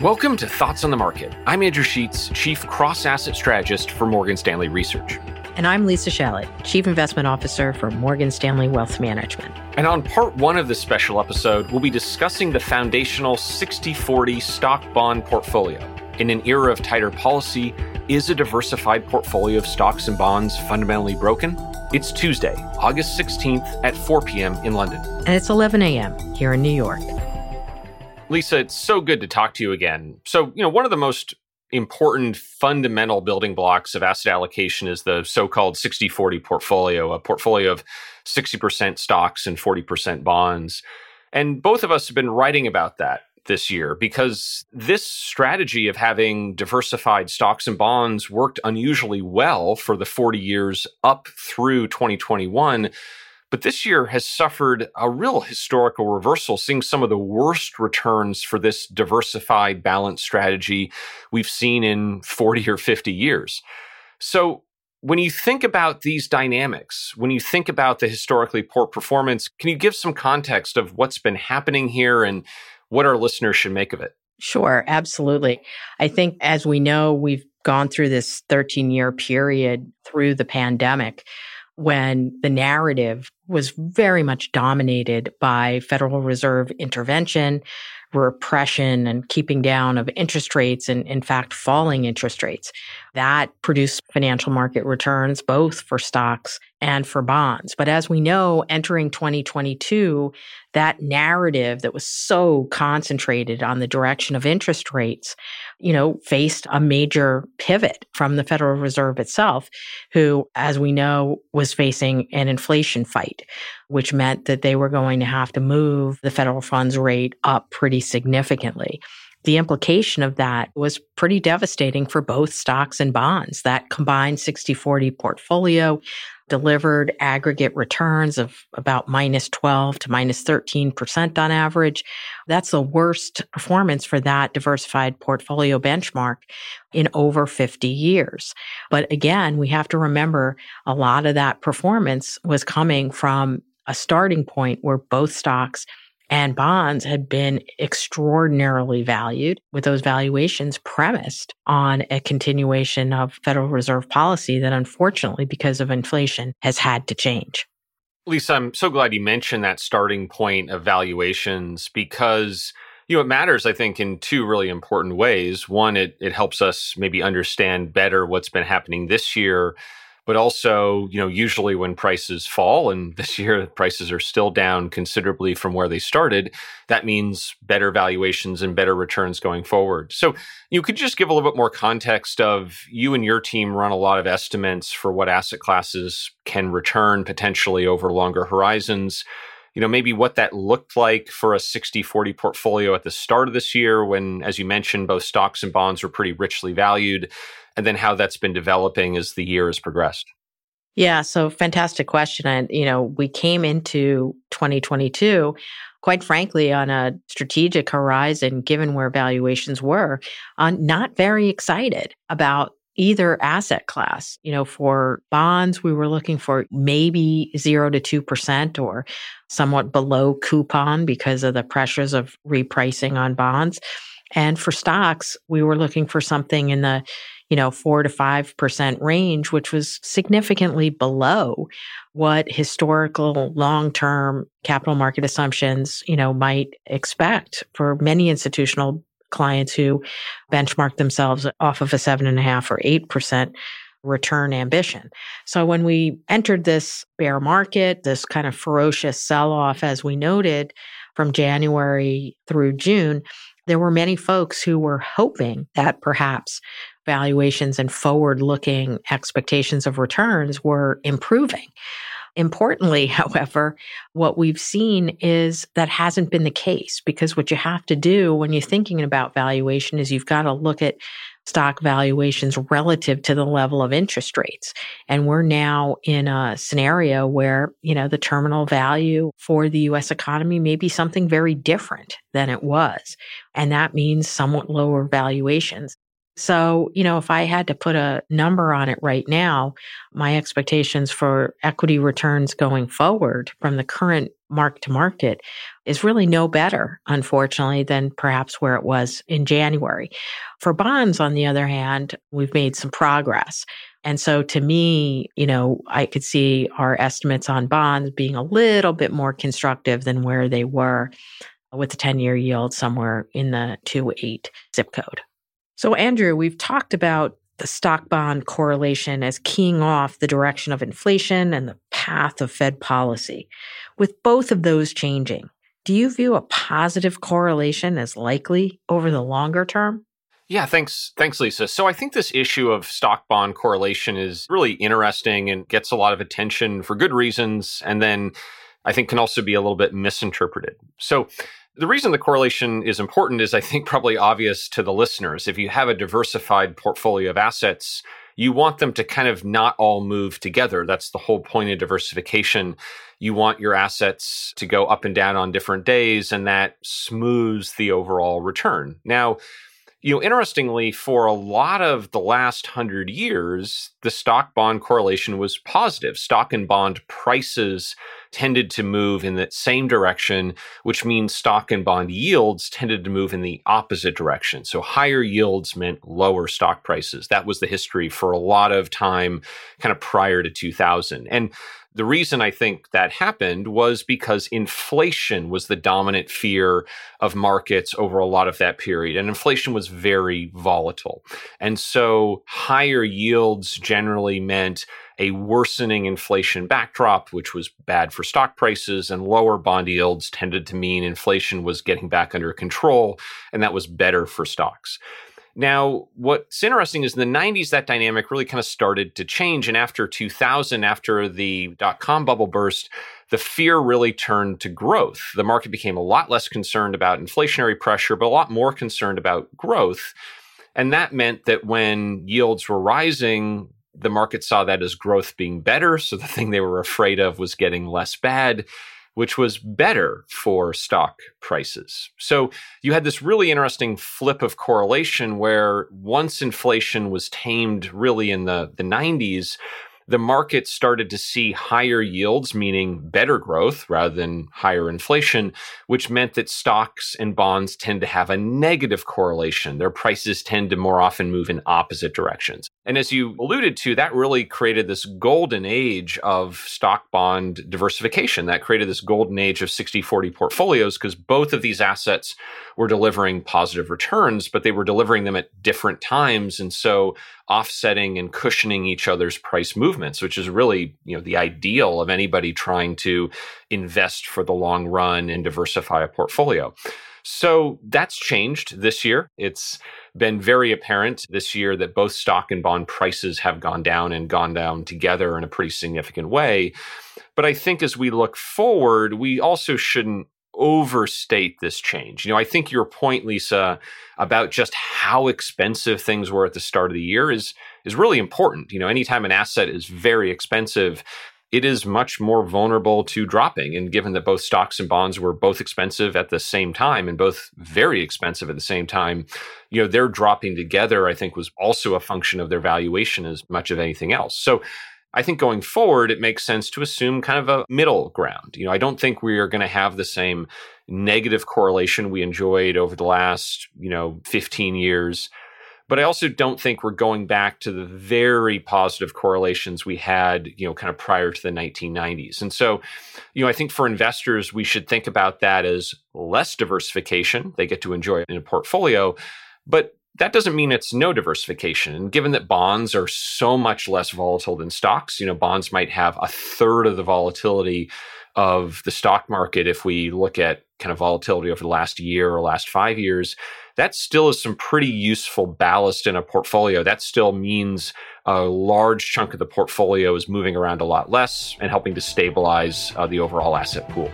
Welcome to Thoughts on the Market. I'm Andrew Sheets, Chief Cross Asset Strategist for Morgan Stanley Research. And I'm Lisa Shalett, Chief Investment Officer for Morgan Stanley Wealth Management. And on part one of this special episode, we'll be discussing the foundational 60 40 stock bond portfolio. In an era of tighter policy, is a diversified portfolio of stocks and bonds fundamentally broken? It's Tuesday, August 16th at 4 p.m. in London. And it's 11 a.m. here in New York. Lisa, it's so good to talk to you again. So, you know, one of the most important fundamental building blocks of asset allocation is the so-called 60-40 portfolio, a portfolio of 60% stocks and 40% bonds. And both of us have been writing about that this year because this strategy of having diversified stocks and bonds worked unusually well for the 40 years up through 2021 but this year has suffered a real historical reversal, seeing some of the worst returns for this diversified balance strategy we've seen in 40 or 50 years. So, when you think about these dynamics, when you think about the historically poor performance, can you give some context of what's been happening here and what our listeners should make of it? Sure, absolutely. I think, as we know, we've gone through this 13 year period through the pandemic when the narrative was very much dominated by Federal Reserve intervention, repression, and keeping down of interest rates, and in fact, falling interest rates. That produced financial market returns both for stocks and for bonds. But as we know, entering 2022, that narrative that was so concentrated on the direction of interest rates, you know, faced a major pivot from the Federal Reserve itself, who, as we know, was facing an inflation fight, which meant that they were going to have to move the federal funds rate up pretty significantly the implication of that was pretty devastating for both stocks and bonds. That combined 60 40 portfolio delivered aggregate returns of about minus 12 to minus 13% on average. That's the worst performance for that diversified portfolio benchmark in over 50 years. But again, we have to remember a lot of that performance was coming from a starting point where both stocks and bonds had been extraordinarily valued with those valuations premised on a continuation of Federal Reserve policy that unfortunately, because of inflation, has had to change. Lisa, I'm so glad you mentioned that starting point of valuations because you know it matters i think in two really important ways one it, it helps us maybe understand better what's been happening this year but also, you know, usually when prices fall, and this year prices are still down considerably from where they started, that means better valuations and better returns going forward. So, you could just give a little bit more context of you and your team run a lot of estimates for what asset classes can return potentially over longer horizons you know, maybe what that looked like for a 60 40 portfolio at the start of this year when, as you mentioned, both stocks and bonds were pretty richly valued and then how that's been developing as the year has progressed. Yeah, so fantastic question. And, you know, we came into 2022, quite frankly, on a strategic horizon, given where valuations were, uh, not very excited about either asset class. You know, for bonds, we were looking for maybe zero to 2% or somewhat below coupon because of the pressures of repricing on bonds. And for stocks, we were looking for something in the you know, four to 5% range, which was significantly below what historical long term capital market assumptions, you know, might expect for many institutional clients who benchmark themselves off of a seven and a half or 8% return ambition. So when we entered this bear market, this kind of ferocious sell off, as we noted from January through June, there were many folks who were hoping that perhaps valuations and forward looking expectations of returns were improving. Importantly, however, what we've seen is that hasn't been the case because what you have to do when you're thinking about valuation is you've got to look at stock valuations relative to the level of interest rates. And we're now in a scenario where, you know, the terminal value for the US economy may be something very different than it was. And that means somewhat lower valuations. So, you know, if I had to put a number on it right now, my expectations for equity returns going forward from the current mark to market is really no better, unfortunately, than perhaps where it was in January. For bonds, on the other hand, we've made some progress. And so to me, you know, I could see our estimates on bonds being a little bit more constructive than where they were with the 10 year yield somewhere in the 2 8 zip code. So, Andrew, we've talked about the stock bond correlation as keying off the direction of inflation and the path of Fed policy. With both of those changing, do you view a positive correlation as likely over the longer term? Yeah, thanks. Thanks, Lisa. So I think this issue of stock bond correlation is really interesting and gets a lot of attention for good reasons. And then I think can also be a little bit misinterpreted. So the reason the correlation is important is, I think, probably obvious to the listeners. If you have a diversified portfolio of assets, you want them to kind of not all move together. That's the whole point of diversification. You want your assets to go up and down on different days, and that smooths the overall return. Now, you know, interestingly, for a lot of the last hundred years, the stock bond correlation was positive. Stock and bond prices tended to move in the same direction, which means stock and bond yields tended to move in the opposite direction. So higher yields meant lower stock prices. That was the history for a lot of time, kind of prior to 2000. And the reason I think that happened was because inflation was the dominant fear of markets over a lot of that period. And inflation was very volatile. And so higher yields generally meant a worsening inflation backdrop, which was bad for stock prices, and lower bond yields tended to mean inflation was getting back under control, and that was better for stocks. Now, what's interesting is in the 90s, that dynamic really kind of started to change. And after 2000, after the dot com bubble burst, the fear really turned to growth. The market became a lot less concerned about inflationary pressure, but a lot more concerned about growth. And that meant that when yields were rising, the market saw that as growth being better. So the thing they were afraid of was getting less bad which was better for stock prices. So you had this really interesting flip of correlation where once inflation was tamed really in the, the 90s, the market started to see higher yields, meaning better growth rather than higher inflation, which meant that stocks and bonds tend to have a negative correlation. Their prices tend to more often move in opposite directions. And as you alluded to, that really created this golden age of stock bond diversification. That created this golden age of 60 40 portfolios because both of these assets were delivering positive returns, but they were delivering them at different times. And so offsetting and cushioning each other's price movements, which is really, you know, the ideal of anybody trying to invest for the long run and diversify a portfolio. So that's changed this year. It's been very apparent this year that both stock and bond prices have gone down and gone down together in a pretty significant way. But I think as we look forward, we also shouldn't overstate this change. You know, I think your point, Lisa, about just how expensive things were at the start of the year is is really important. You know, anytime an asset is very expensive, it is much more vulnerable to dropping. And given that both stocks and bonds were both expensive at the same time and both very expensive at the same time, you know, their dropping together, I think, was also a function of their valuation as much of anything else. So I think going forward, it makes sense to assume kind of a middle ground. You know, I don't think we are going to have the same negative correlation we enjoyed over the last, you know, 15 years. But I also don't think we're going back to the very positive correlations we had, you know, kind of prior to the 1990s. And so, you know, I think for investors, we should think about that as less diversification they get to enjoy in a portfolio, but that doesn't mean it's no diversification. And given that bonds are so much less volatile than stocks, you know, bonds might have a third of the volatility of the stock market if we look at kind of volatility over the last year or last five years. That still is some pretty useful ballast in a portfolio. That still means a large chunk of the portfolio is moving around a lot less and helping to stabilize uh, the overall asset pool.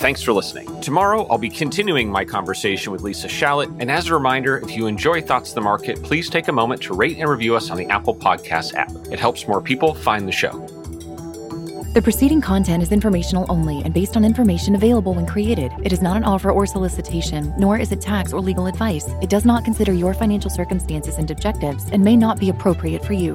Thanks for listening. Tomorrow, I'll be continuing my conversation with Lisa Shalett. And as a reminder, if you enjoy Thoughts of the Market, please take a moment to rate and review us on the Apple Podcasts app. It helps more people find the show. The preceding content is informational only and based on information available when created. It is not an offer or solicitation, nor is it tax or legal advice. It does not consider your financial circumstances and objectives and may not be appropriate for you.